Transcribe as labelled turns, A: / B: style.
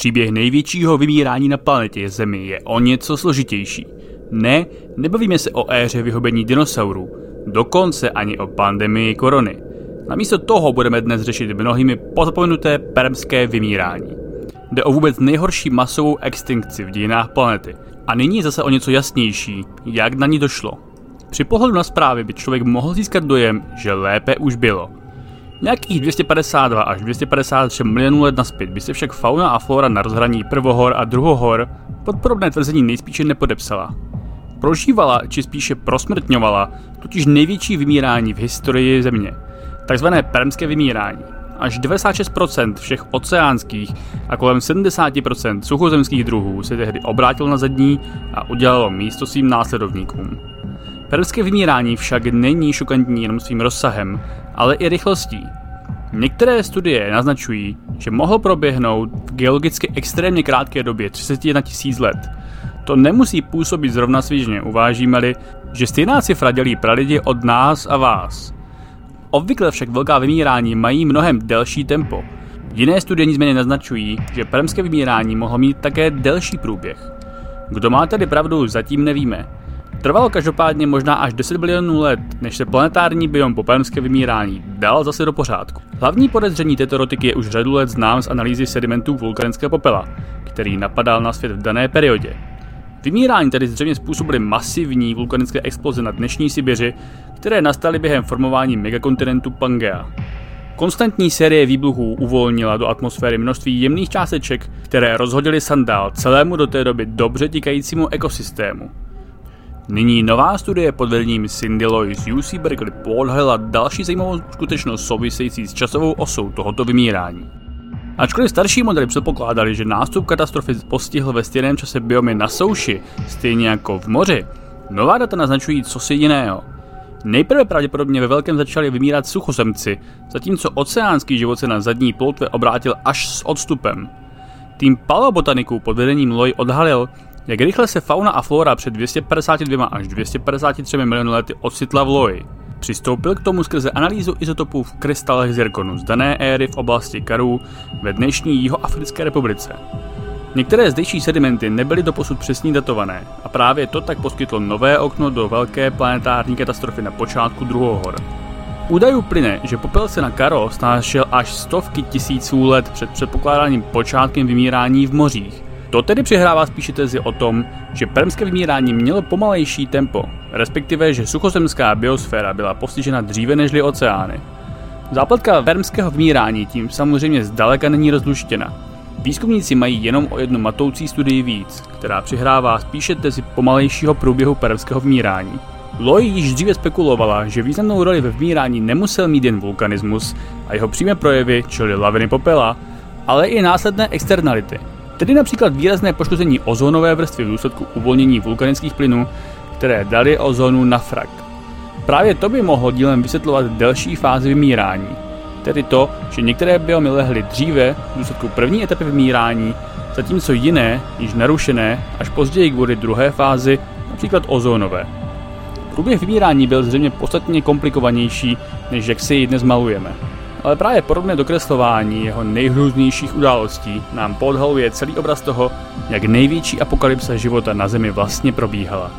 A: Příběh největšího vymírání na planetě Zemi je o něco složitější. Ne, nebavíme se o éře vyhobení dinosaurů, dokonce ani o pandemii korony. Namísto toho budeme dnes řešit mnohými pozapomenuté permské vymírání. Jde o vůbec nejhorší masovou extinkci v dějinách planety. A nyní je zase o něco jasnější, jak na ní došlo. Při pohledu na zprávy by člověk mohl získat dojem, že lépe už bylo. Nějakých 252 až 253 milionů let naspět by se však fauna a flora na rozhraní prvohor a druhohor pod podobné tvrzení nejspíše nepodepsala. Prožívala, či spíše prosmrtňovala, totiž největší vymírání v historii Země, takzvané permské vymírání. Až 96% všech oceánských a kolem 70% suchozemských druhů se tehdy obrátilo na zadní a udělalo místo svým následovníkům. Permské vymírání však není šokantní jenom svým rozsahem, ale i rychlostí. Některé studie naznačují, že mohlo proběhnout v geologicky extrémně krátké době 31 tisíc let. To nemusí působit zrovna svížně, uvážíme-li, že stejná cifra dělí pralidi od nás a vás. Obvykle však velká vymírání mají mnohem delší tempo. Jiné studie nicméně naznačují, že permské vymírání mohlo mít také delší průběh. Kdo má tedy pravdu, zatím nevíme. Trvalo každopádně možná až 10 bilionů let, než se planetární biom po vymírání dal zase do pořádku. Hlavní podezření této rotiky je už řadu let znám z analýzy sedimentů vulkanického popela, který napadal na svět v dané periodě. Vymírání tedy zřejmě způsobily masivní vulkanické exploze na dnešní Sibiři, které nastaly během formování megakontinentu Pangea. Konstantní série výbuchů uvolnila do atmosféry množství jemných částeček, které rozhodily sandál celému do té doby dobře tikajícímu ekosystému. Nyní nová studie pod vedením Cindy Loy z UC Berkeley podhalila další zajímavou skutečnost související s časovou osou tohoto vymírání. Ačkoliv starší modely předpokládali, že nástup katastrofy postihl ve stejném čase biomy na souši, stejně jako v moři, nová data naznačují cosi jiného. Nejprve pravděpodobně ve velkém začali vymírat suchozemci, zatímco oceánský život se na zadní ploutve obrátil až s odstupem. Tým paleobotaniků pod vedením Loy odhalil, jak rychle se fauna a flora před 252 až 253 miliony lety ocitla v loji. Přistoupil k tomu skrze analýzu izotopů v krystalech zirkonu z dané éry v oblasti Karů ve dnešní Jihoafrické republice. Některé zdejší sedimenty nebyly doposud přesně datované a právě to tak poskytlo nové okno do velké planetární katastrofy na počátku druhohor. Údajů plyne, že popel se na Karo snášel až stovky tisíců let před předpokládaným počátkem vymírání v mořích to tedy přihrává spíše tezi o tom, že permské vymírání mělo pomalejší tempo, respektive že suchozemská biosféra byla postižena dříve nežli oceány. Zápletka permského vymírání tím samozřejmě zdaleka není rozluštěna. Výzkumníci mají jenom o jednu matoucí studii víc, která přihrává spíše tezi pomalejšího průběhu permského vymírání. Loy již dříve spekulovala, že významnou roli ve vymírání nemusel mít jen vulkanismus a jeho přímé projevy, čili laviny popela, ale i následné externality, Tedy například výrazné poškození ozónové vrstvy v důsledku uvolnění vulkanických plynů, které dali ozónu na frak. Právě to by mohlo dílem vysvětlovat delší fázi vymírání, tedy to, že některé biomy lehly dříve v důsledku první etapy vymírání, zatímco jiné, již narušené, až později kvůli druhé fázi, například ozónové. Průběh vymírání byl zřejmě podstatně komplikovanější, než jak si ji dnes malujeme ale právě podobné dokreslování jeho nejhrůznějších událostí nám podhaluje celý obraz toho, jak největší apokalypsa života na Zemi vlastně probíhala.